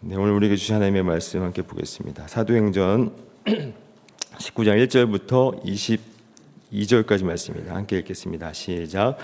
네, 오늘 우리에게 주신 하나님의 말씀 함께 보겠습니다. 사도행전 19장 1절부터 22절까지 말씀입니다. 함께 읽겠습니다. 시작.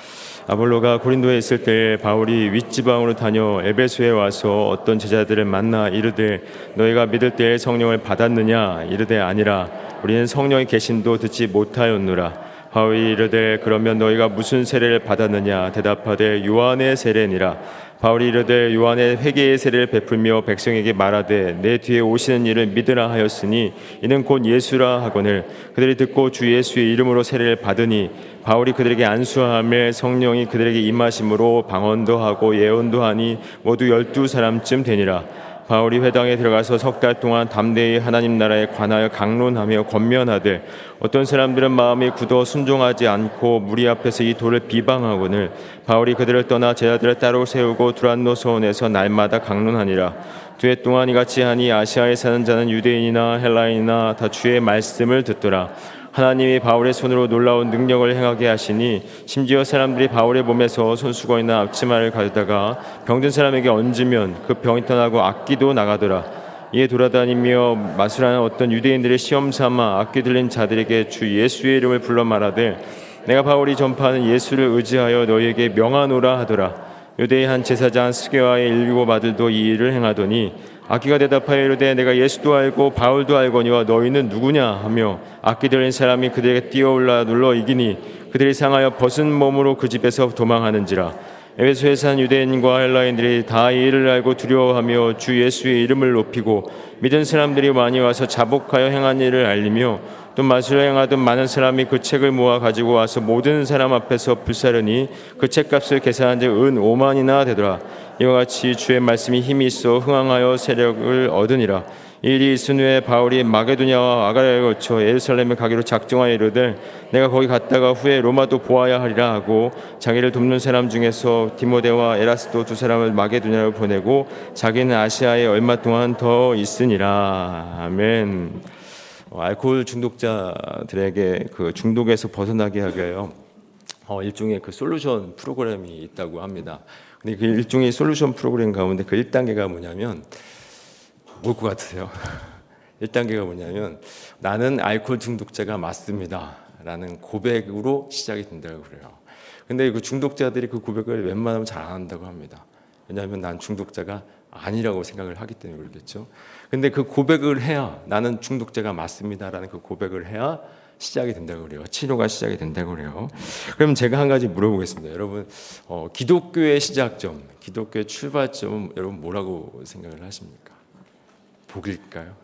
아볼로가 고린도에 있을 때 바울이 윗지방으로 다녀 에베소에 와서 어떤 제자들을 만나 이르되 너희가 믿을 때 성령을 받았느냐 이르되 아니라 우리는 성령의 계신도 듣지 못하였노라. 바울이 이르되 그러면 너희가 무슨 세례를 받았느냐? 대답하되 요한의 세례니라. 바울이 이르되 요한의 회개의 세례를 베풀며 백성에게 말하되 내 뒤에 오시는 이를 믿으라 하였으니 이는 곧 예수라 하거늘. 그들이 듣고 주 예수의 이름으로 세례를 받으니 바울이 그들에게 안수함에 성령이 그들에게 임하심으로 방언도 하고 예언도 하니 모두 열두 사람쯤 되니라 바울이 회당에 들어가서 석 달 동안 담대히 하나님 나라에 관하여 강론하며 권면하되 어떤 사람들은 마음이 굳어 순종하지 않고 무리 앞에서 이 돌을 비방하거늘 바울이 그들을 떠나 제자들을 따로 세우고 두란노 소원에서 날마다 강론하니라. 두해 동안 이같이 하니 아시아에 사는 자는 유대인이나 헬라인이나 다 주의 말씀을 듣더라 하나님이 바울의 손으로 놀라운 능력을 행하게 하시니 심지어 사람들이 바울의 몸에서 손수건이나 앞치마를 가져다가 병든 사람에게 얹으면 그 병이 떠나고 악기도 나가더라. 이에 돌아다니며 마술하는 어떤 유대인들의 시험 삼아 악기 들린 자들에게 주 예수의 이름을 불러 말하되 내가 바울이 전파하는 예수를 의지하여 너희에게 명하노라 하더라. 유대의 한 제사장 스게와의 일곱 아들도 이 일을 행하더니 악기가 대답하여 이르되 내가 예수도 알고 바울도 알거니와 너희는 누구냐 하며 악기 들린 사람이 그들에게 뛰어올라 눌러 이기니 그들이 상하여 벗은 몸으로 그 집에서 도망하는지라. 에베소에 산 유대인과 헬라인들이 다 이 일을 알고 두려워하며 주 예수의 이름을 높이고 믿은 사람들이 많이 와서 자복하여 행한 일을 알리며 또 마술을 행하던 많은 사람이 그 책을 모아 가지고 와서 모든 사람 앞에서 불사르니 그 책값을 계산한 은 5만이나 되더라. 이와 같이 주의 말씀이 힘이 있어 흥황하여 세력을 얻으니라. 일이 있은 후에 바울이 마게도냐와 아가야에 거쳐 예루살렘에 가기로 작정하여 이르되 내가 거기 갔다가 후에 로마도 보아야 하리라 하고 자기를 돕는 사람 중에서 디모데와 에라스도 두 사람을 마게도냐로 보내고 자기는 아시아에 얼마 동안 더 있으니라. 아멘. 어, 알코올 중독자들에게 그 중독에서 벗어나게 하기 위하여 어, 일종의 그 솔루션 프로그램이 있다고 합니다. 근데 그 일종의 솔루션 프로그램 가운데 그 1단계가 뭐냐면 뭘 것 같으세요? 1단계가 뭐냐면 나는 알코올 중독자가 맞습니다. 라는 고백으로 시작이 된다고 그래요. 근데 그 중독자들이 그 고백을 웬만하면 잘 안 한다고 합니다. 왜냐하면 난 중독자가 아니라고 생각을 하기 때문에 그렇겠죠. 근데 그 고백을 해야 나는 중독자가 맞습니다라는 그 고백을 해야 시작이 된다고 그래요. 치료가 시작이 된다고 그래요. 그럼 제가 한 가지 물어보겠습니다. 여러분, 어, 기독교의 시작점, 기독교의 출발점은 여러분 뭐라고 생각을 하십니까? 복일까요?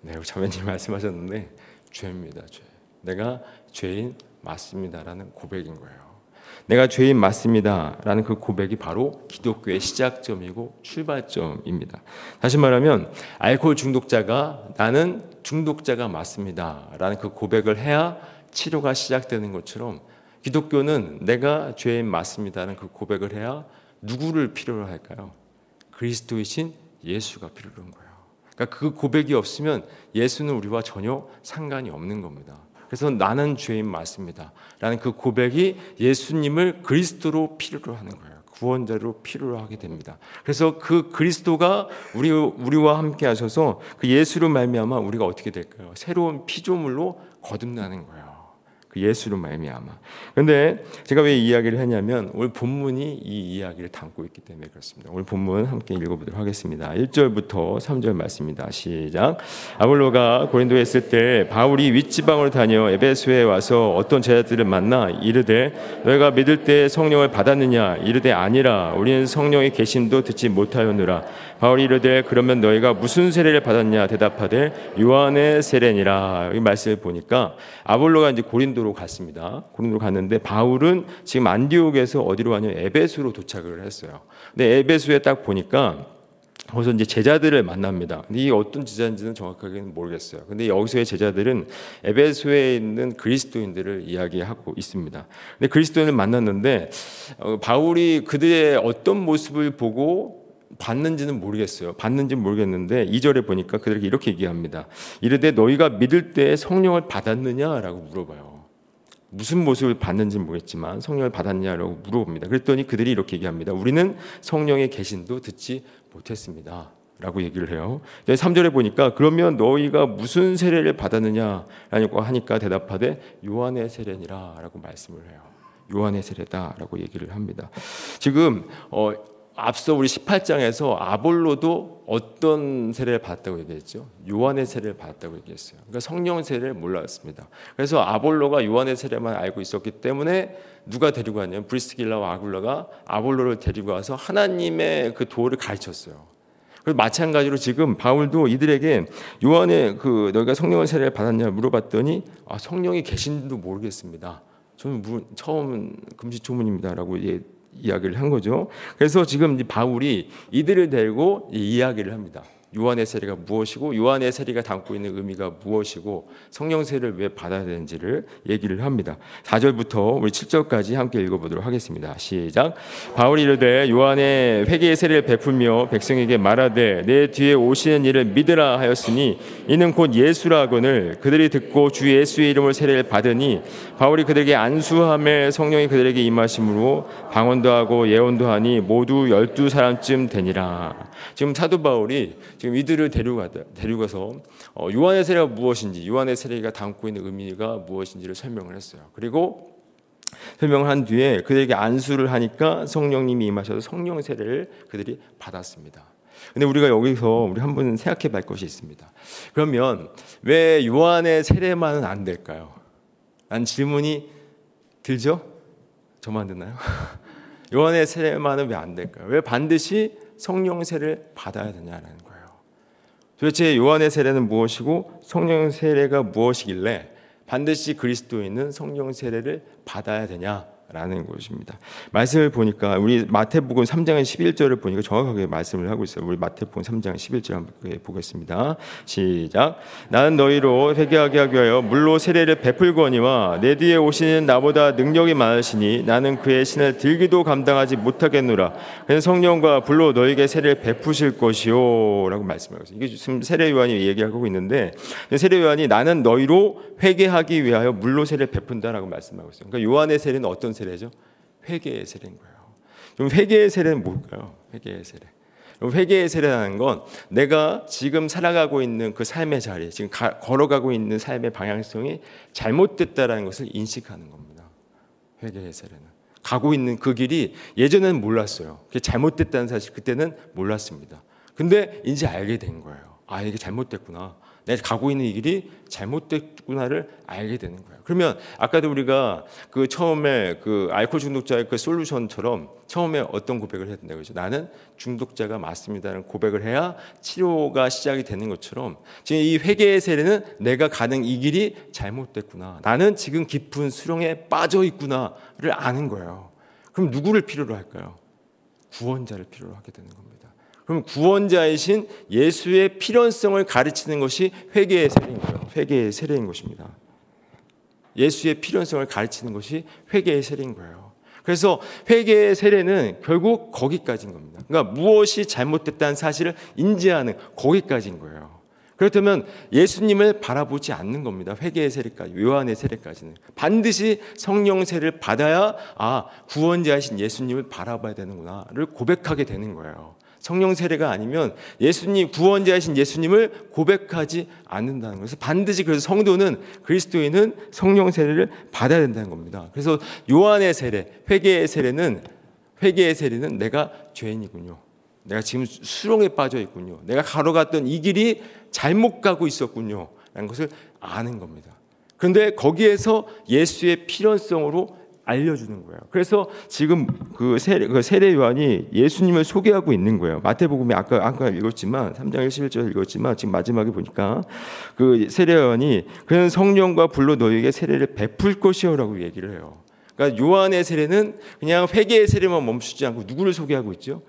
네, 자매님 말씀하셨는데 죄입니다. 죄. 내가 죄인 맞습니다라는 고백인 거예요. 내가 죄인 맞습니다 라는 그 고백이 바로 기독교의 시작점이고 출발점입니다. 다시 말하면 알코올 중독자가 나는 중독자가 맞습니다 라는 그 고백을 해야 치료가 시작되는 것처럼 기독교는 내가 죄인 맞습니다라는 그 고백을 해야 누구를 필요로 할까요? 그리스도이신 예수가 필요로 한 거예요. 그러니까 그 고백이 없으면 예수는 우리와 전혀 상관이 없는 겁니다. 그래서 나는 죄인 맞습니다. 라는 그 고백이 예수님을 그리스도로 필요로 하는 거예요. 구원자로 필요로 하게 됩니다. 그래서 그 그리스도가 우리 우리와 함께 하셔서 그 예수로 말미암아 우리가 어떻게 될까요? 새로운 피조물로 거듭나는 거예요. 그 예수로 말미암아. 그런데 제가 왜 이야기를 했냐면 오늘 본문이 이 이야기를 담고 있기 때문에 그렇습니다. 오늘 본문 함께 읽어보도록 하겠습니다. 1절부터 3절 말씀입니다. 시작. 아볼로가 고린도에 있을 때 바울이 윗지방으로 다녀 에베소에 와서 어떤 제자들을 만나 이르되 너희가 믿을 때 성령을 받았느냐 이르되 아니라 우리는 성령의 계신도 듣지 못하였느라 바울이 이르되 그러면 너희가 무슨 세례를 받았냐 대답하되 요한의 세례니라 이 말씀을 보니까 아볼로가 이제 고린도 로 갔습니다. 고린도로 갔는데 바울은 지금 안디옥에서 어디로 가냐 에베소로 도착을 했어요. 근데 에베소에 딱 보니까 거기서 이제 제자들을 만납니다. 근데 이 어떤 제자인지는 정확하게는 모르겠어요. 근데 여기서의 제자들은 에베소에 있는 그리스도인들을 이야기하고 있습니다. 근데 그리스도인을 만났는데 어, 바울이 그들의 어떤 모습을 보고 봤는지는 모르겠어요. 봤는지는 모르겠는데 2절에 보니까 그들에게 이렇게 얘기합니다. 이르되 너희가 믿을 때 성령을 받았느냐라고 물어봐요. 무슨 모습을 봤는지는 모르겠지만 성령을 받았냐라고 물어봅니다. 그랬더니 그들이 이렇게 얘기합니다. 우리는 성령의 계신도 듣지 못했습니다. 라고 얘기를 해요. 3절에 보니까 그러면 너희가 무슨 세례를 받았느냐라고 하니까 대답하되 요한의 세례니라 라고 말씀을 해요. 요한의 세례다라고 얘기를 합니다. 지금 어, 앞서 우리 18장에서 아볼로도 어떤 세례를 받았다고 얘기했죠? 요한의 세례를 받았다고 얘기했어요. 그러니까 성령 세례를 몰랐습니다. 그래서 아볼로가 요한의 세례만 알고 있었기 때문에 누가 데리고 왔냐면 브리스길라와 아굴라가 아볼로를 데리고 와서 하나님의 그 도를 가르쳤어요. 그래서 마찬가지로 지금 바울도 이들에게 요한의 그 너희가 성령의 세례를 받았냐 물어봤더니 아, 성령이 계신지도 모르겠습니다. 저는 처음 금시초문입니다라고 예, 이야기를 한 거죠. 그래서 지금 바울이 이들을 데리고 이야기를 합니다. 요한의 세례가 무엇이고 요한의 세례가 담고 있는 의미가 무엇이고 성령 세례를 왜 받아야 되는지를 얘기를 합니다. 4절부터 우리 7절까지 함께 읽어 보도록 하겠습니다. 시작. 바울이 이르되 요한의 회개의 세례를 베풀며 백성에게 말하되 내 뒤에 오시는 이를 믿으라 하였으니 이는 곧 예수라거늘 그들이 듣고 주 예수의 이름을 세례를 받으니 바울이 그들에게 안수함에 성령이 그들에게 임하심으로 방언도 하고 예언도 하니 모두 열두 사람쯤 되니라. 지금 사도 바울이 지금 이들을 데려가 데려가서 어, 요한의 세례가 무엇인지 요한의 세례가 담고 있는 의미가 무엇인지를 설명을 했어요. 그리고 설명을 한 뒤에 그들에게 안수를 하니까 성령님이 임하셔서 성령 세례를 그들이 받았습니다. 근데 우리가 여기서 우리 한번 생각해 볼 것이 있습니다. 그러면 왜 요한의 세례만은 안 될까요? 난 질문이 들죠? 저만 듣나요? 요한의 세례만은 왜 안 될까요? 왜 반드시 성령 세례를 받아야 되냐라는 거예요. 도대체 요한의 세례는 무엇이고 성령 세례가 무엇이길래 반드시 그리스도인은 성령 세례를 받아야 되냐? 라는 것입니다. 말씀을 보니까 우리 마태복음 3장 11절을 보니까 정확하게 말씀을 하고 있어요. 우리 마태복음 3장 11절 한번 보겠습니다. 시작. 나는 너희로 회개하게 하기 위하여 물로 세례를 베풀거니와 내 뒤에 오시는 나보다 능력이 많으시니 나는 그의 신을 들기도 감당하지 못하겠노라. 그래서 성령과 불로 너희에게 세례를 베푸실 것이요라고 말씀하고 있어요. 이게 지금 세례 요한이 얘기하고 있는데 세례 요한이 나는 너희로 회개하기 위하여 물로 세례를 베푼다라고 말씀하고 있어요. 그러니까 요한의 세례는 어떤 세례죠? 회개의 세례인 거예요. 그럼 회개의 세례는 뭘까요? 회개의 세례. 회개의 세례라는 건 내가 지금 살아가고 있는 그 삶의 자리, 지금 가, 걸어가고 있는 삶의 방향성이 잘못됐다라는 것을 인식하는 겁니다. 회개의 세례는. 가고 있는 그 길이 예전에는 몰랐어요. 그게 잘못됐다는 사실 그때는 몰랐습니다. 근데 이제 알게 된 거예요. 아, 이게 잘못됐구나. 내가 가고 있는 이 길이 잘못됐구나를 알게 되는 거예요. 그러면 아까도 우리가 그 처음에 그 알코올 중독자의 그 솔루션처럼 처음에 어떤 고백을 했는데 그죠? 나는 중독자가 맞습니다라는 고백을 해야 치료가 시작이 되는 것처럼 지금 이 회개의 세례는 내가 가는 이 길이 잘못됐구나. 나는 지금 깊은 수렁에 빠져 있구나를 아는 거예요. 그럼 누구를 필요로 할까요? 구원자를 필요로 하게 되는 겁니다. 그럼 구원자이신 예수의 필연성을 가르치는 것이 회개의 세례인 거예요. 회개의 세례인 것입니다. 예수의 필연성을 가르치는 것이 회개의 세례인 거예요. 그래서 회개의 세례는 결국 거기까지인 겁니다. 그러니까 무엇이 잘못됐다는 사실을 인지하는 거기까지인 거예요. 그렇다면 예수님을 바라보지 않는 겁니다. 회개의 세례까지, 요한의 세례까지는. 반드시 성령 세를 받아야, 아, 구원자이신 예수님을 바라봐야 되는구나를 고백하게 되는 거예요. 성령 세례가 아니면 예수님 구원자이신 예수님을 고백하지 않는다는 것을 반드시 그래서 성도는 그리스도인은 성령 세례를 받아야 된다는 겁니다. 그래서 요한의 세례, 회개의 세례는 회개의 세례는 내가 죄인이군요. 내가 지금 수렁에 빠져 있군요. 내가 가로갔던 이 길이 잘못 가고 있었군요. 라는 것을 아는 겁니다. 그런데 거기에서 예수의 필연성으로 알려주는 거예요. 그래서 지금 그 세례, 그 세례 요한이 예수님을 소개하고 있는 거예요. 마태복음에 아까 아까 읽었지만 3장 11절 읽었지만 지금 마지막에 보니까 그 세례 요한이 그는 성령과 불로 너희에게 세례를 베풀 것이요라고 얘기를 해요. 그러니까 요한의 세례는 그냥 회개의 세례만 멈추지 않고 누구를 소개하고 있죠?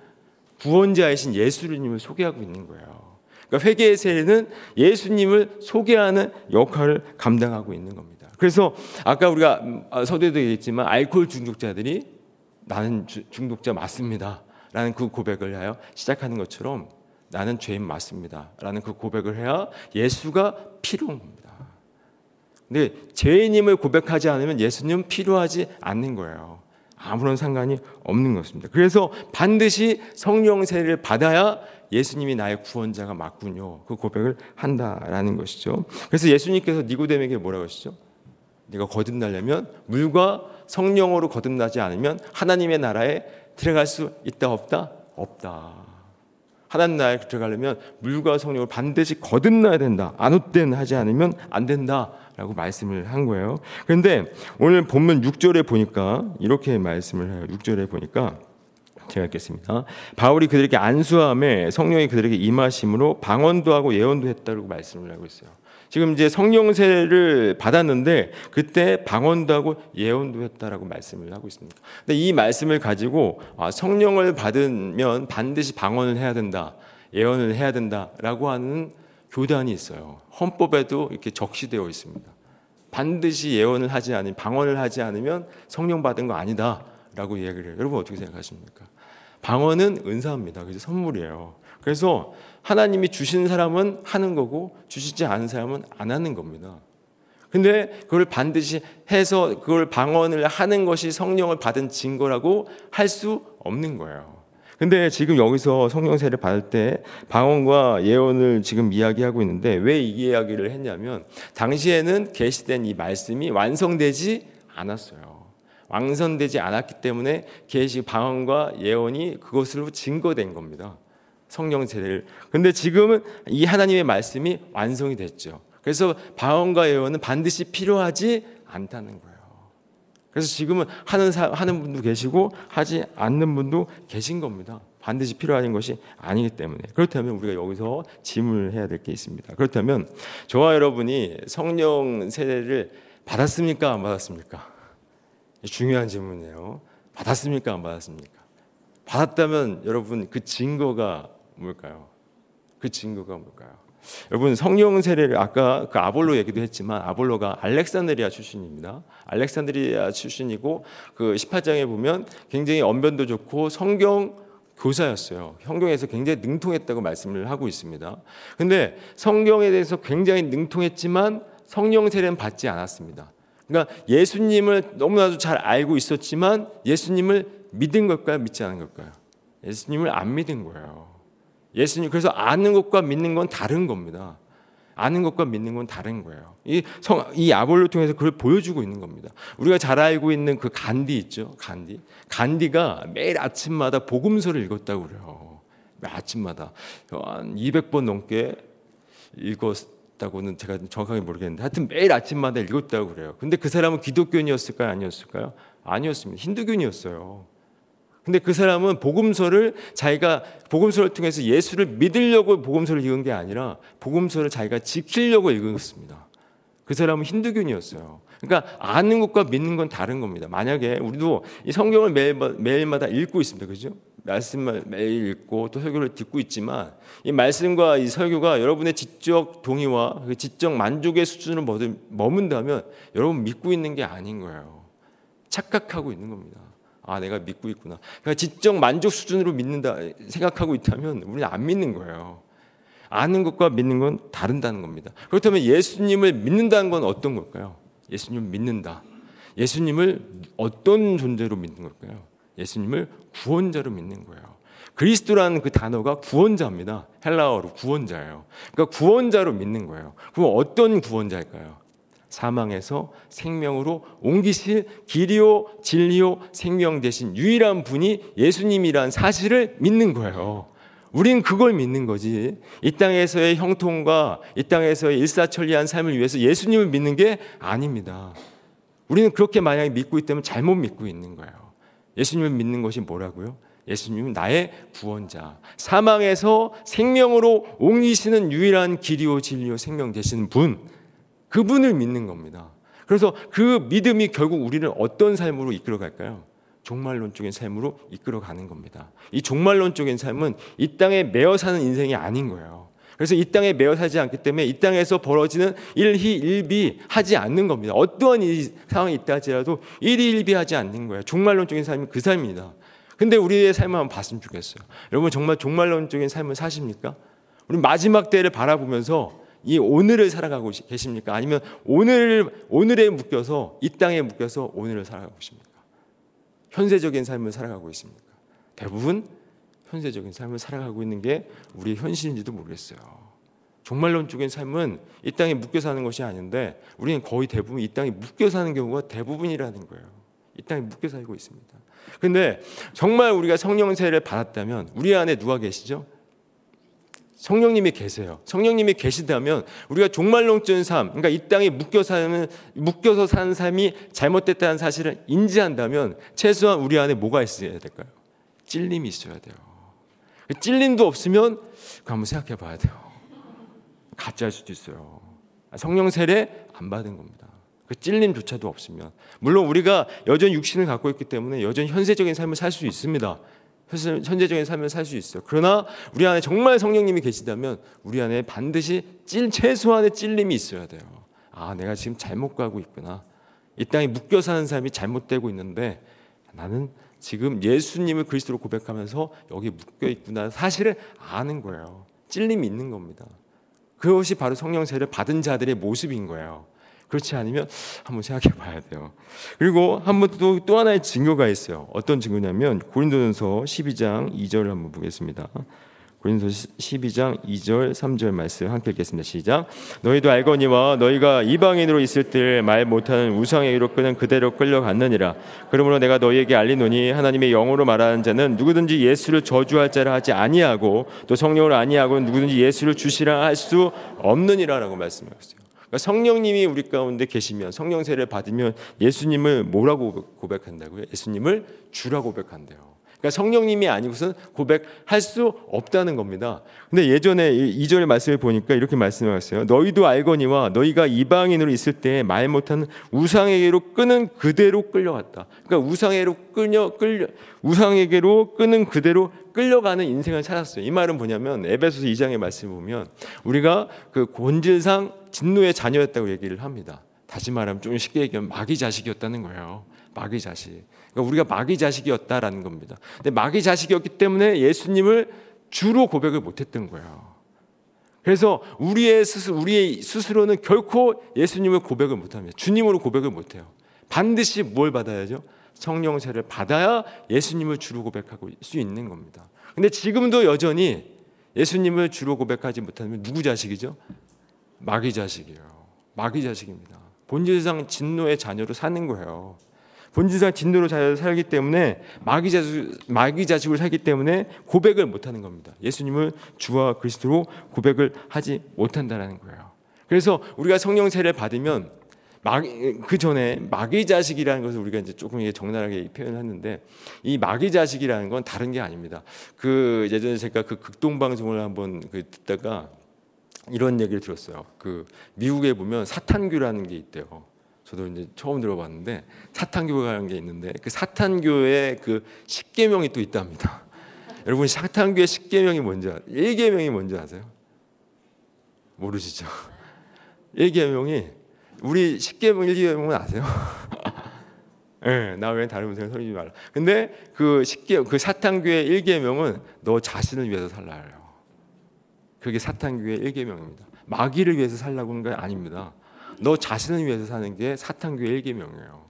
구원자이신 예수님을 소개하고 있는 거예요. 그러니까 회개의 세례는 예수님을 소개하는 역할을 감당하고 있는 겁니다. 그래서 아까 우리가 음, 아, 서두에도 얘기했지만 알코올 중독자들이 나는 중독자 맞습니다. 라는 그 고백을 하여 시작하는 것처럼 나는 죄인 맞습니다. 라는 그 고백을 해야 예수가 필요한 겁니다. 근데 죄인임을 고백하지 않으면 예수님은 필요하지 않는 거예요. 아무런 상관이 없는 것입니다. 그래서 반드시 성령 세례를 받아야 예수님이 나의 구원자가 맞군요. 그 고백을 한다라는 것이죠. 그래서 예수님께서 니고데에게 뭐라고 하시죠? 네가 거듭나려면 물과 성령으로 거듭나지 않으면 하나님의 나라에 들어갈 수 있다 없다? 없다. 하나님 나라에 들어가려면 물과 성령을 반드시 거듭나야 된다. 안웃된 하지 않으면 안 된다라고 말씀을 한 거예요. 그런데 오늘 본문 6절에 보니까 이렇게 말씀을 해요. 6절에 보니까 제가 읽겠습니다. 바울이 그들에게 안수함에 성령이 그들에게 임하심으로 방언도 하고 예언도 했다고 말씀을 하고 있어요. 지금 이제 성령세를 받았는데 그때 방언도 하고 예언도 했다라고 말씀을 하고 있습니다. 근데 이 말씀을 가지고 아, 성령을 받으면 반드시 방언을 해야 된다, 예언을 해야 된다라고 하는 교단이 있어요. 헌법에도 이렇게 적시되어 있습니다. 반드시 예언을 하지 않으면 방언을 하지 않으면 성령 받은 거 아니다라고 얘기를 해요. 여러분 어떻게 생각하십니까? 방언은 은사입니다. 그래서 선물이에요. 그래서 하나님이 주신 사람은 하는 거고 주시지 않은 사람은 안 하는 겁니다. 근데 그걸 반드시 해서 그걸 방언을 하는 것이 성령을 받은 증거라고 할 수 없는 거예요. 근데 지금 여기서 성령세를 받을 때 방언과 예언을 지금 이야기하고 있는데 왜 이 이야기를 했냐면 당시에는 계시된 이 말씀이 완성되지 않았어요. 완성되지 않았기 때문에 계시 방언과 예언이 그것으로 증거된 겁니다. 성령 세례를. 근데 지금은 이 하나님의 말씀이 완성이 됐죠. 그래서 방언과 예언은 반드시 필요하지 않다는 거예요. 그래서 지금은 하는 사, 하는 분도 계시고 하지 않는 분도 계신 겁니다. 반드시 필요한 것이 아니기 때문에 그렇다면 우리가 여기서 질문을 해야 될 게 있습니다. 그렇다면 저와 여러분이 성령 세례를 받았습니까? 안 받았습니까? 중요한 질문이에요. 받았습니까? 안 받았습니까? 받았다면 여러분 그 증거가 뭘까요? 그 증거가 뭘까요? 여러분 성령 세례를 아까 그 아볼로 얘기도 했지만 아볼로가 알렉산드리아 출신입니다. 알렉산드리아 출신이고 그 18장에 보면 굉장히 언변도 좋고 성경 교사였어요. 성경에서 굉장히 능통했다고 말씀을 하고 있습니다. 근데 성경에 대해서 굉장히 능통했지만 성령 세례는 받지 않았습니다. 그러니까 예수님을 너무나도 잘 알고 있었지만 예수님을 믿은 걸까요? 믿지 않은 걸까요? 예수님을 안 믿은 거예요. 예수님 그래서 아는 것과 믿는 건 다른 겁니다. 아는 것과 믿는 건 다른 거예요. 이, 성, 이 아볼로 통해서 그걸 보여주고 있는 겁니다. 우리가 잘 알고 있는 그 간디 있죠? 간디. 간디가 매일 아침마다 복음서를 읽었다고 그래요. 매일 아침마다. 한 200번 넘게 읽었다고는 제가 정확하게 모르겠는데 하여튼 매일 아침마다 읽었다고 그래요. 근데 그 사람은 기독교인이었을까요? 아니었을까요? 아니었습니다. 힌두교인이었어요. 근데 그 사람은 복음서를 자기가 복음서를 통해서 예수를 믿으려고 복음서를 읽은 게 아니라 복음서를 자기가 지키려고 읽었습니다. 그 사람은 힌두교인이었어요. 그러니까 아는 것과 믿는 건 다른 겁니다. 만약에 우리도 이 성경을 매일, 매일마다 읽고 있습니다. 그죠? 말씀을 매일 읽고 또 설교를 듣고 있지만 이 말씀과 이 설교가 여러분의 지적 동의와 그 지적 만족의 수준을 머문다면 여러분 믿고 있는 게 아닌 거예요. 착각하고 있는 겁니다. 아, 내가 믿고 있구나. 그러니까 지적 만족 수준으로 믿는다 생각하고 있다면 우리는 안 믿는 거예요. 아는 것과 믿는 건 다른다는 겁니다. 그렇다면 예수님을 믿는다는 건 어떤 걸까요? 예수님을 믿는다. 예수님을 어떤 존재로 믿는 걸까요? 예수님을 구원자로 믿는 거예요. 그리스도라는 그 단어가 구원자입니다. 헬라어로 구원자예요. 그러니까 구원자로 믿는 거예요. 그럼 어떤 구원자일까요? 사망에서 생명으로 옮기실 길이요 진리요 생명 되신 유일한 분이 예수님이란 사실을 믿는 거예요. 우린 그걸 믿는 거지. 이 땅에서의 형통과 이 땅에서의 일사천리한 삶을 위해서 예수님을 믿는 게 아닙니다. 우리는 그렇게 만약에 믿고 있다면 잘못 믿고 있는 거예요. 예수님을 믿는 것이 뭐라고요? 예수님은 나의 구원자. 사망에서 생명으로 옮기시는 유일한 길이요 진리요 생명 되시는 분. 그분을 믿는 겁니다. 그래서 그 믿음이 결국 우리를 어떤 삶으로 이끌어 갈까요? 종말론적인 삶으로 이끌어 가는 겁니다. 이 종말론적인 삶은 이 땅에 매어 사는 인생이 아닌 거예요. 그래서 이 땅에 매어 살지 않기 때문에 이 땅에서 벌어지는 일희 일비 하지 않는 겁니다. 어떠한 이 상황이 있다 할지라도 일희 일비 하지 않는 거예요. 종말론적인 삶이 그 삶입니다. 근데 우리의 삶을 한번 봤으면 좋겠어요. 여러분 정말 종말론적인 삶을 사십니까? 우리 마지막 때를 바라보면서 이 오늘을 살아가고 계십니까? 아니면 오늘 오늘에 묶여서 이 땅에 묶여서 오늘을 살아가고 계십니까? 현세적인 삶을 살아가고 있습니까? 대부분 현세적인 삶을 살아가고 있는 게 우리의 현실인지도 모르겠어요. 종말론적인 삶은 이 땅에 묶여 사는 것이 아닌데 우리는 거의 대부분 이 땅에 묶여 사는 경우가 대부분이라는 거예요. 이 땅에 묶여 살고 있습니다. 근데 정말 우리가 성령 세례를 받았다면 우리 안에 누가 계시죠? 성령님이 계세요. 성령님이 계시다면 우리가 종말론적인 삶, 그러니까 이 땅에 묶여 사는 묶여서 사는 삶이 잘못됐다는 사실을 인지한다면 최소한 우리 안에 뭐가 있어야 될까요? 찔림이 있어야 돼요. 그 찔림도 없으면 그 한번 생각해 봐야 돼요. 가짜일 수도 있어요. 성령 세례 안 받은 겁니다. 그 찔림조차도 없으면 물론 우리가 여전히 육신을 갖고 있기 때문에 여전히 현세적인 삶을 살 수 있습니다. 현재적인 삶을 살 수 있어요. 그러나 우리 안에 정말 성령님이 계시다면 우리 안에 반드시 찔 최소한의 찔림이 있어야 돼요. 아, 내가 지금 잘못 가고 있구나. 이 땅에 묶여 사는 삶이 잘못되고 있는데 나는 지금 예수님을 그리스도로 고백하면서 여기 묶여 있구나 사실을 아는 거예요. 찔림이 있는 겁니다. 그것이 바로 성령 세를 받은 자들의 모습인 거예요. 그렇지 않으면 한번 생각해 봐야 돼요. 그리고 한번 또 또 하나의 증거가 있어요. 어떤 증거냐면 고린도전서 12장 2절을 한번 보겠습니다. 고린도서 12장 2절 3절 말씀 함께 읽겠습니다. 시작. 너희도 알거니와 너희가 이방인으로 있을 때 말 못하는 우상에게로 끄는 그대로 끌려갔느니라. 그러므로 내가 너희에게 알리노니 하나님의 영으로 말하는 자는 누구든지 예수를 저주할 자라 하지 아니하고 또 성령을 아니하고 누구든지 예수를 주시라 할 수 없느니라라고 말씀하셨어요. 그러니까 성령님이 우리 가운데 계시면 성령 세를 받으면 예수님을 뭐라고 고백한다고요? 예수님을 주라고 고백한대요. 그러니까 성령님이 아니고선 고백할 수 없다는 겁니다. 근데 예전에 이절의 말씀을 보니까 이렇게 말씀하셨어요. 너희도 알거니와 너희가 이방인으로 있을 때 말 못하는 우상에게로 끄는 그대로 끌려갔다. 그러니까 우상에게로 끌려 끌려 우상에게로 끄는 그대로 끌려가는 인생을 찾았어요. 이 말은 뭐냐면 에베소서 2장의 말씀을 보면 우리가 그 본질상 진노의 자녀였다고 얘기를 합니다. 다시 말하면 좀 쉽게 얘기하면 마귀 자식이었다는 거예요. 마귀 자식. 그러니까 우리가 마귀 자식이었다라는 겁니다. 근데 마귀 자식이었기 때문에 예수님을 주로 고백을 못했던 거예요. 그래서 우리의 스스 우리의 스스로는 결코 예수님을 고백을 못합니다. 주님으로 고백을 못해요. 반드시 뭘 받아야죠? 성령세를 받아야 예수님을 주로 고백하고 수 있는 겁니다. 근데 지금도 여전히 예수님을 주로 고백하지 못하면 누구 자식이죠? 마귀 자식이에요. 마귀 자식입니다. 본질상 진노의 자녀로 사는 거예요. 본질상 진노로 살기 때문에 마귀 자식, 마귀 자식으로 살기 때문에 고백을 못하는 겁니다. 예수님을 주와 그리스도로 고백을 하지 못한다는 거예요. 그래서 우리가 성령 세례 받으면 마귀, 그 전에 마귀 자식이라는 것을 우리가 이제 조금 적나라하게 표현했는데 이 마귀 자식이라는 건 다른 게 아닙니다. 그 예전에 제가 그 극동 방송을 한번 그 듣다가 이런 얘기를 들었어요. 그 미국에 보면 사탄교라는 게 있대요. 저도 이제 처음 들어봤는데 사탄교라는 게 있는데 그 사탄교의 그 십계명이 또 있답니다. 여러분 사탄교의 십계명이 뭔지 아, 일계명이 뭔지 아세요? 모르시죠? 일계명이 우리 십계명 일계명은 아세요? 예, 네, 나 외엔 다른 분생 소리지 말라. 근데 그 십계 그 사탄교의 일계명은 너 자신을 위해서 살라요. 그게 사탄교의 일계명입니다. 마귀를 위해서 살라고 하는 게 아닙니다. 너 자신을 위해서 사는 게 사탄교의 일계명이에요.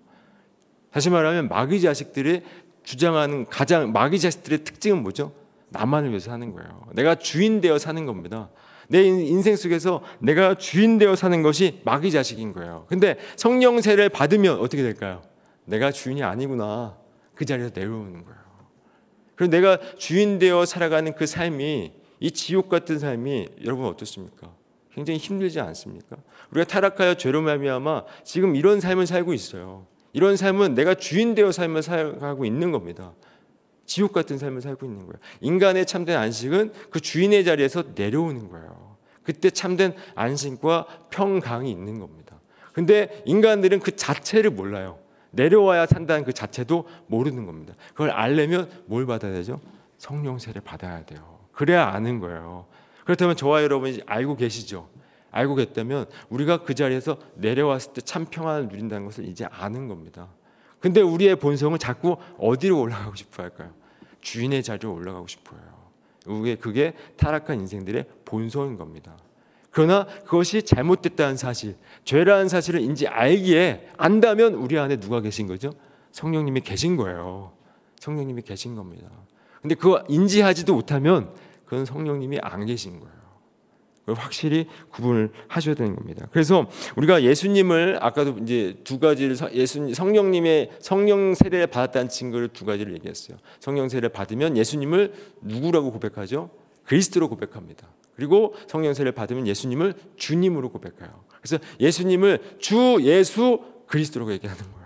다시 말하면 마귀 자식들이 주장하는 가장 마귀 자식들의 특징은 뭐죠? 나만을 위해서 사는 거예요. 내가 주인 되어 사는 겁니다. 내 인생 속에서 내가 주인 되어 사는 것이 마귀 자식인 거예요. 근데 성령세를 받으면 어떻게 될까요? 내가 주인이 아니구나. 그 자리에서 내려오는 거예요. 그리고 내가 주인 되어 살아가는 그 삶이 이 지옥 같은 삶이 여러분 어떻습니까? 굉장히 힘들지 않습니까? 우리가 타락하여 죄로 말미암아 지금 이런 삶을 살고 있어요. 이런 삶은 내가 주인 되어 삶을 살아가고 있는 겁니다. 지옥 같은 삶을 살고 있는 거예요. 인간의 참된 안식은 그 주인의 자리에서 내려오는 거예요. 그때 참된 안식과 평강이 있는 겁니다. 근데 인간들은 그 자체를 몰라요. 내려와야 산다는 그 자체도 모르는 겁니다. 그걸 알려면 뭘 받아야 되죠? 성령 세를 받아야 돼요. 그래야 아는 거예요. 그렇다면 저와 여러분이 알고 계시죠? 알고 계다면 우리가 그 자리에서 내려왔을 때 참 평안을 누린다는 것을 이제 아는 겁니다. 근데 우리의 본성은 자꾸 어디로 올라가고 싶어 할까요? 주인의 자리로 올라가고 싶어요. 그게 그게 타락한 인생들의 본성인 겁니다. 그러나 그것이 잘못됐다는 사실, 죄라는 사실을 인지 알기에 안다면 우리 안에 누가 계신 거죠? 성령님이 계신 거예요. 성령님이 계신 겁니다. 근데 그거 인지하지도 못하면 그건 성령님이 안 계신 거예요. 확실히 구분을 하셔야 되는 겁니다. 그래서 우리가 예수님을 아까도 이제 두 가지를 예수 성령님의 성령 세례를 받았다는 증거를 두 가지를 얘기했어요. 성령 세례를 받으면 예수님을 누구라고 고백하죠? 그리스도로 고백합니다. 그리고 성령 세례를 받으면 예수님을 주님으로 고백해요. 그래서 예수님을 주 예수 그리스도라고 얘기하는 거예요.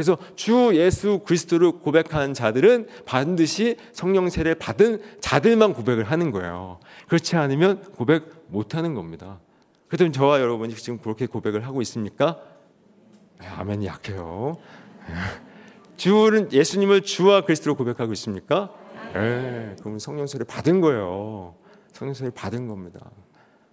그래서 주 예수 그리스도를 고백하는 자들은 반드시 성령 세례를 받은 자들만 고백을 하는 거예요. 그렇지 않으면 고백 못 하는 겁니다. 그렇다면 저와 여러분이 지금 그렇게 고백을 하고 있습니까? 네, 아멘이 약해요. 주는 예수님을 주와 그리스도로 고백하고 있습니까? 네, 그럼 성령 세례 받은 거예요. 성령 세례 받은 겁니다.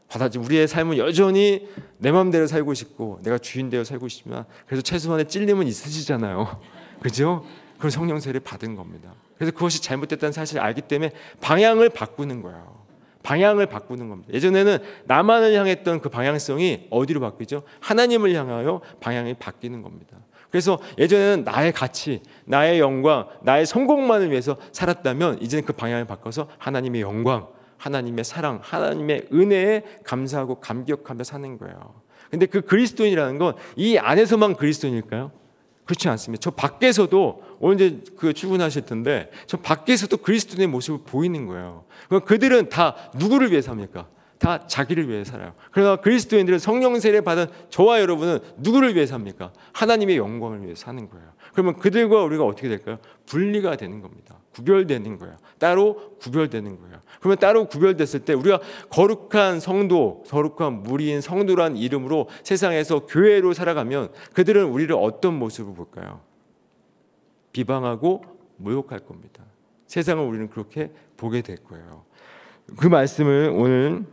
받았지. 우리의 삶은 여전히 내 마음대로 살고 싶고 내가 주인 되어 살고 싶지만 그래서 최소한의 찔림은 있으시잖아요. 그죠? 그걸 성령 세례 받은 겁니다. 그래서 그것이 잘못됐다는 사실을 알기 때문에 방향을 바꾸는 거예요. 방향을 바꾸는 겁니다. 예전에는 나만을 향했던 그 방향성이 어디로 바뀌죠? 하나님을 향하여 방향이 바뀌는 겁니다. 그래서 예전에는 나의 가치, 나의 영광, 나의 성공만을 위해서 살았다면 이제는 그 방향을 바꿔서 하나님의 영광, 하나님의 사랑, 하나님의 은혜에 감사하고 감격하며 사는 거예요. 근데 그 그리스도인이라는 건 이 안에서만 그리스도인일까요? 그렇지 않습니다. 저 밖에서도 오늘 그 출근하실 텐데 저 밖에서도 그리스도인의 모습을 보이는 거예요. 그럼 그들은 다 누구를 위해 삽니까? 다 자기를 위해 살아요. 그러나 그리스도인들은 성령 세례 받은 저와 여러분은 누구를 위해 삽니까? 하나님의 영광을 위해 사는 거예요. 그러면 그들과 우리가 어떻게 될까요? 분리가 되는 겁니다. 구별되는 거예요. 따로 구별되는 거예요. 그러면 따로 구별됐을 때 우리가 거룩한 성도, 거룩한 무리인 성도란 이름으로 세상에서 교회로 살아가면 그들은 우리를 어떤 모습으로 볼까요? 비방하고 모욕할 겁니다. 세상을 우리는 그렇게 보게 될 거예요. 그 말씀을 오늘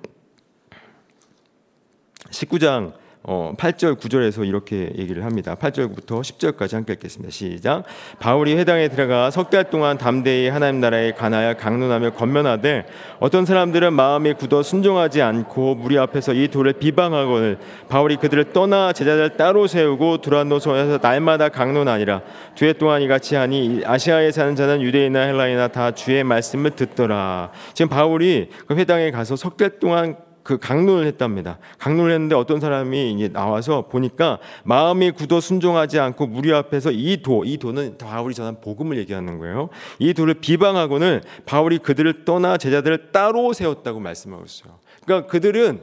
19장 어, 8절 9절에서 이렇게 얘기를 합니다. 8절부터 10절까지 함께 읽겠습니다. 시작. 바울이 회당에 들어가 석 달 동안 담대히 하나님 나라에 관하여 강론하며 건면하되 어떤 사람들은 마음이 굳어 순종하지 않고 무리 앞에서 이 돌을 비방하거늘 바울이 그들을 떠나 제자들 따로 세우고 두란노소에서 날마다 강론하니라 두해 동안 이같이 하니 아시아에 사는 자는 유대인이나 헬라이나 다 주의 말씀을 듣더라. 지금 바울이 그 회당에 가서 석 달 동안 그 강론을 했답니다. 강론을 했는데 어떤 사람이 이제 나와서 보니까 마음이 굳어 순종하지 않고 무리 앞에서 이 도, 이 도는 바울이 전한 복음을 얘기하는 거예요. 이 도를 비방하고는 바울이 그들을 떠나 제자들을 따로 세웠다고 말씀하고 있어요. 그러니까 그들은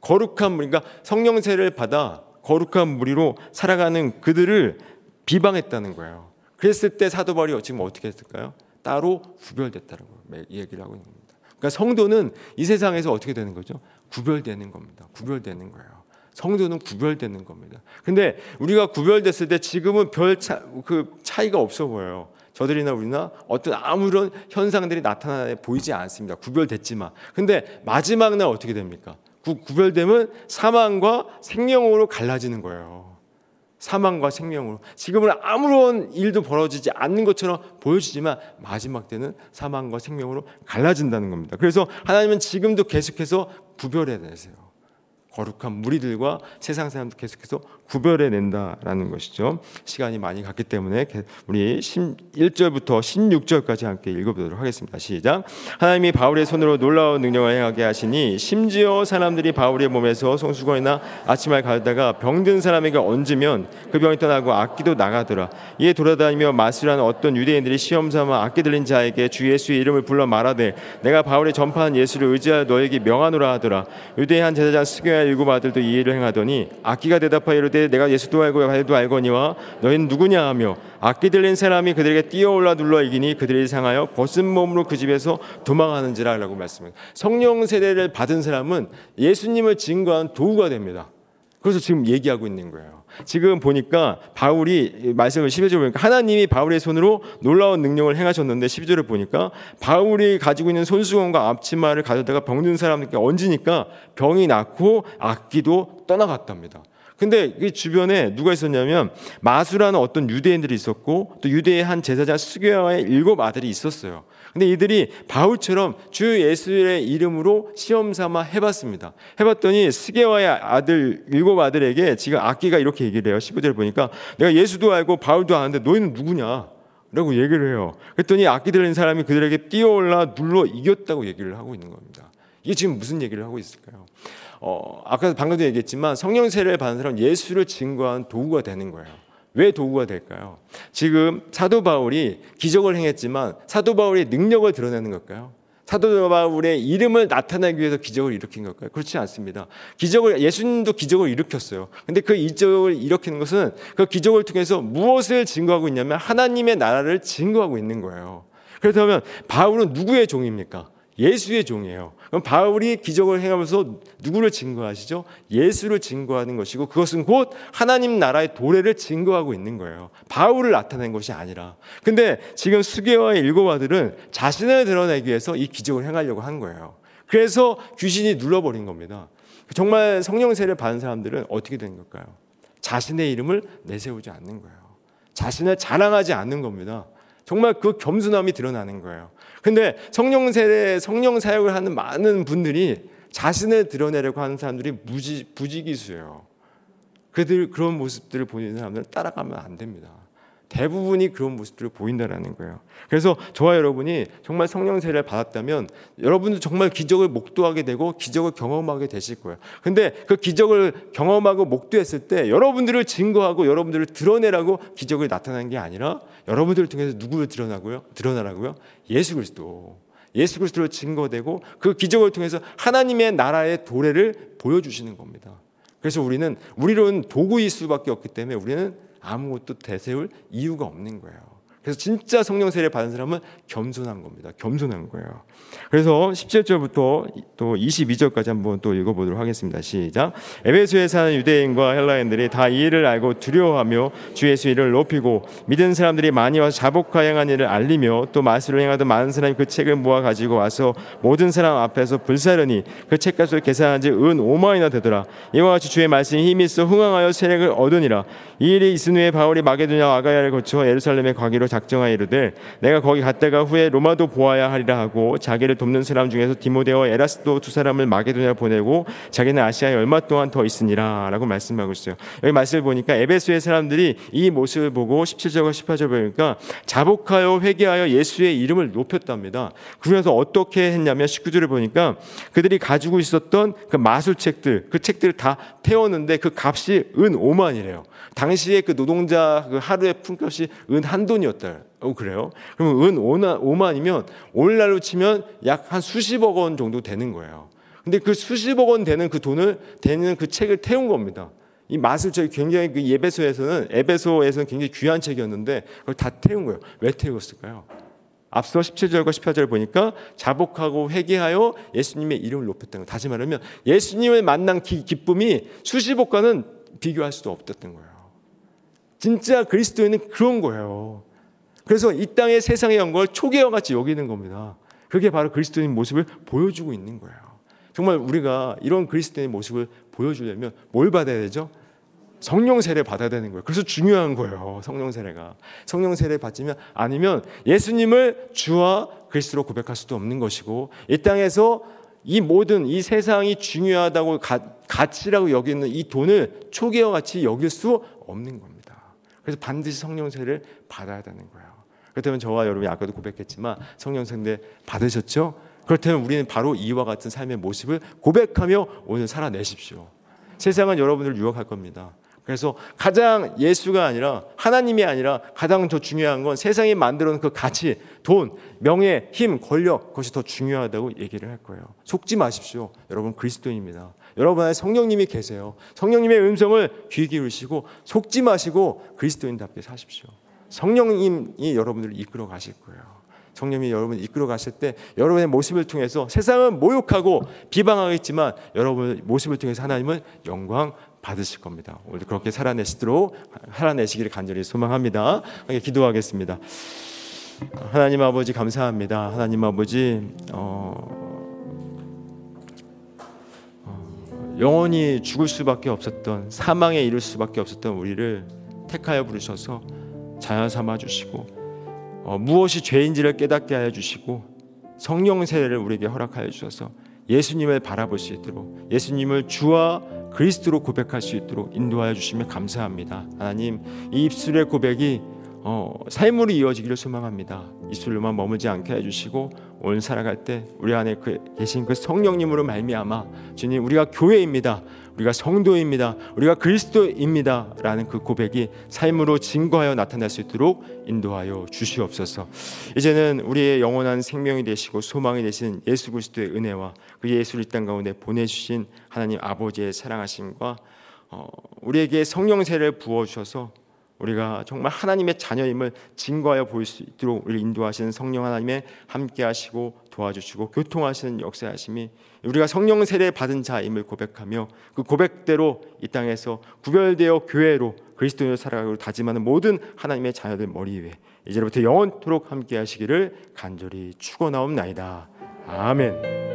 거룩한 무리, 그러니까 성령세를 받아 거룩한 무리로 살아가는 그들을 비방했다는 거예요. 그랬을 때 사도 바울이 지금 어떻게 했을까요? 따로 구별됐다고 얘기를 하고 있는 겁니다. 그러니까 성도는 이 세상에서 어떻게 되는 거죠? 구별되는 겁니다. 구별되는 거예요. 성도는 구별되는 겁니다. 근데 우리가 구별됐을 때 지금은 별 차, 그 차이가 없어 보여요. 저들이나 우리나 어떤 아무런 현상들이 나타나 보이지 않습니다. 구별됐지만. 근데 마지막 날 어떻게 됩니까? 구, 구별되면 사망과 생명으로 갈라지는 거예요. 사망과 생명으로. 지금은 아무런 일도 벌어지지 않는 것처럼 보여지지만 마지막 때는 사망과 생명으로 갈라진다는 겁니다. 그래서 하나님은 지금도 계속해서 구별해 내세요. 거룩한 무리들과 세상 사람들 계속해서 구별해 낸다라는 것이죠. 시간이 많이 갔기 때문에 우리 1절부터 16절까지 함께 읽어보도록 하겠습니다. 시작. 하나님이 바울의 손으로 놀라운 능력을 행하게 하시니 심지어 사람들이 바울의 몸에서 송수건이나 아침을 가져다가 병든 사람에게 얹으면 그 병이 떠나고 악기도 나가더라. 이에 돌아다니며 마술하는 어떤 유대인들이 시험 삼아 악기 들린 자에게 주 예수의 이름을 불러 말하되 내가 바울의 전파한 예수를 의지하여 너에게 명하노라 하더라. 유대의 한 제사장 스교야 일곱 아들도 이 일을 행하더니 악기가 대답하여 이르되 내가 예수도 알고 바도 알거니와 너희는 누구냐 하며 악기 들린 사람이 그들에게 뛰어올라 눌러 이기니 그들이 상하여 벗은 몸으로 그 집에서 도망하는지라라고 말씀합니다. 성령 세례를 받은 사람은 예수님을 증거한 도구가 됩니다. 그래서 지금 얘기하고 있는 거예요. 지금 보니까 바울이 말씀을 12절 보니까 하나님이 바울의 손으로 놀라운 능력을 행하셨는데 12절을 보니까 바울이 가지고 있는 손수건과 앞치마를 가져다가 병든 사람에게 얹으니까 병이 낫고 악기도 떠나갔답니다. 근데 이 주변에 누가 있었냐면 마수라는 어떤 유대인들이 있었고 또 유대의 한 제사장 수교와의 일곱 아들이 있었어요. 근데 이들이 바울처럼 주 예수의 이름으로 시험 삼아 해봤습니다. 해봤더니 스게와의 아들 일곱 아들에게 지금 악기가 이렇게 얘기를 해요. 15절 보니까 내가 예수도 알고 바울도 아는데 너희는 누구냐? 라고 얘기를 해요. 그랬더니 악기 들린 사람이 그들에게 뛰어올라 눌러 이겼다고 얘기를 하고 있는 겁니다. 이게 지금 무슨 얘기를 하고 있을까요? 어, 아까 방금도 얘기했지만 성령 세례를 받은 사람 예수를 증거한 도구가 되는 거예요. 왜 도구가 될까요? 지금 사도 바울이 기적을 행했지만 사도 바울의 능력을 드러내는 걸까요? 사도 바울의 이름을 나타내기 위해서 기적을 일으킨 걸까요? 그렇지 않습니다. 기적을 예수님도 기적을 일으켰어요. 근데 그 기적을 일으키는 것은 그 기적을 통해서 무엇을 증거하고 있냐면 하나님의 나라를 증거하고 있는 거예요. 그렇다면 바울은 누구의 종입니까? 예수의 종이에요. 그럼 바울이 기적을 행하면서 누구를 증거하시죠? 예수를 증거하는 것이고 그것은 곧 하나님 나라의 도래를 증거하고 있는 거예요. 바울을 나타낸 것이 아니라. 근데 지금 수계와 일곱 아들은 자신을 드러내기 위해서 이 기적을 행하려고 한 거예요. 그래서 귀신이 눌러버린 겁니다. 정말 성령 세를 받은 사람들은 어떻게 된 걸까요? 자신의 이름을 내세우지 않는 거예요. 자신을 자랑하지 않는 겁니다. 정말 그 겸손함이 드러나는 거예요. 근데 성령 세례, 성령 사역을 하는 많은 분들이 자신을 드러내려고 하는 사람들이 무지, 부지기수예요. 그들 그런 모습들을 보이는 사람들은 따라가면 안 됩니다. 대부분이 그런 모습들을 보인다라는 거예요. 그래서 저와 여러분이 정말 성령 세례를 받았다면 여러분도 정말 기적을 목도하게 되고 기적을 경험하게 되실 거예요. 근데 그 기적을 경험하고 목도했을 때 여러분들을 증거하고 여러분들을 드러내라고 기적을 나타난 게 아니라 여러분들을 통해서 누구를 드러나고요? 드러나라고요? 예수 그리스도. 예수 그리스도를 증거되고 그 기적을 통해서 하나님의 나라의 도래를 보여주시는 겁니다. 그래서 우리는 우리로는 도구일 수밖에 없기 때문에 우리는 아무것도 대세울 이유가 없는 거예요. 그래서 진짜 성령 세례 받은 사람은 겸손한 겁니다. 겸손한 거예요. 그래서 17절부터 또 22절까지 한번 또 읽어보도록 하겠습니다. 시작. 에베소에 사는 유대인과 헬라인들이 다 이 일을 알고 두려워하며 주 예수 이를 높이고 믿은 사람들이 많이 와서 자복하 행한 일을 알리며 또 마술을 행하던 많은 사람이 그 책을 모아 가지고 와서 모든 사람 앞에서 불사르니 그 책값을 계산한 지 은 5만이나 되더라. 이와 같이 주의 말씀이 힘이 있어 흥황하여 세력을 얻으니라. 이 일이 있은 후에 바울이 마게도냐 아가야를 거쳐 예루살렘에 가기로 작정하여 이르되 내가 거기 갔다가 후에 로마도 보아야 하리라 하고 자기를 돕는 사람 중에서 디모데와 에라스도 두 사람을 마게도냐 보내고 자기는 아시아에 얼마 동안 더 있으니라라고 말씀하고 있어요. 여기 말씀을 보니까 에베소의 사람들이 이 모습을 보고 17절과 18절 보니까 자복하여 회개하여 예수의 이름을 높였답니다. 그래서 어떻게 했냐면 19절을 보니까 그들이 가지고 있었던 그 마술책들 그 책들을 다 태웠는데 그 값이 은 5만이래요. 당시에 그 노동자 그 하루의 품값이 은 한 돈이었다. 어, 그래요? 그러면 은 5만이면 오늘날로 치면 약 한 수십억 원 정도 되는 거예요. 근데 그 수십억 원 되는 그 돈을 되는 그 책을 태운 겁니다. 이 맛을 저희 굉장히 그 예배소에서는 에베소에서는 굉장히 귀한 책이었는데 그걸 다 태운 거예요. 왜 태웠을까요? 앞서 17절과 18절 보니까 자복하고 회개하여 예수님의 이름을 높였다는 거. 다시 말하면 예수님을 만난 기, 기쁨이 수십억과는 비교할 수도 없었던 거예요. 진짜 그리스도인은 그런 거예요. 그래서 이 땅의 세상의 영광을 초계와 같이 여기는 겁니다. 그게 바로 그리스도인 모습을 보여주고 있는 거예요. 정말 우리가 이런 그리스도인 모습을 보여주려면 뭘 받아야 되죠? 성령 세례 받아야 되는 거예요. 그래서 중요한 거예요. 성령 세례가. 성령 세례 받으면 아니면 예수님을 주와 그리스도로 고백할 수도 없는 것이고 이 땅에서 이 모든 이 세상이 중요하다고 가, 가치라고 여기는 이 돈을 초계와 같이 여길 수 없는 겁니다. 그래서 반드시 성령 세를 받아야 되는 거예요. 그렇다면 저와 여러분이 아까도 고백했지만 성령 세례 받으셨죠? 그렇다면 우리는 바로 이와 같은 삶의 모습을 고백하며 오늘 살아내십시오. 세상은 여러분을 유혹할 겁니다. 그래서 가장 예수가 아니라 하나님이 아니라 가장 더 중요한 건 세상이 만들어 놓은 그 가치, 돈, 명예, 힘, 권력 그것이 더 중요하다고 얘기를 할 거예요. 속지 마십시오. 여러분 그리스도입니다. 여러분 안에 성령님이 계세요. 성령님의 음성을 귀 기울이시고 속지 마시고 그리스도인답게 사십시오. 성령님이 여러분들을 이끌어 가실 거예요. 성령이 여러분을 이끌어 가실 때 여러분의 모습을 통해서 세상은 모욕하고 비방하겠지만 여러분의 모습을 통해서 하나님은 영광 받으실 겁니다. 오늘 그렇게 살아내시도록 살아내시기를 간절히 소망합니다. 기도하겠습니다. 하나님 아버지 감사합니다. 하나님 아버지 어, 영원히 죽을 수밖에 없었던 사망에 이를 수밖에 없었던 우리를 택하여 부르셔서 자연 삼아 주시고 어, 무엇이 죄인지를 깨닫게 하여 주시고 성령 세례를 우리에게 허락하여 주셔서 예수님을 바라볼 수 있도록 예수님을 주와 그리스도로 고백할 수 있도록 인도하여 주시면 감사합니다. 하나님 이 입술의 고백이 어, 삶으로 이어지기를 소망합니다. 입술로만 머물지 않게 해주시고 오늘 살아갈 때 우리 안에 그, 계신 그 성령님으로 말미암아 주님 우리가 교회입니다. 우리가 성도입니다. 우리가 그리스도입니다 라는 그 고백이 삶으로 증거하여 나타날 수 있도록 인도하여 주시옵소서. 이제는 우리의 영원한 생명이 되시고 소망이 되신 예수 그리스도의 은혜와 그 예수를 이땅 가운데 보내주신 하나님 아버지의 사랑하심과 어, 우리에게 성령세를 부어 주셔서 우리가 정말 하나님의 자녀임을 증거하여 보일 수 있도록 우리 인도하시는 성령 하나님의 함께하시고 도와주시고 교통하시는 역사하심이 우리가 성령 세례 받은 자임을 고백하며 그 고백대로 이 땅에서 구별되어 교회로 그리스도인으로 살아가고 다짐하는 모든 하나님의 자녀들 머리 위에 이제부터 영원토록 함께하시기를 간절히 축원하옵나이다. 아멘.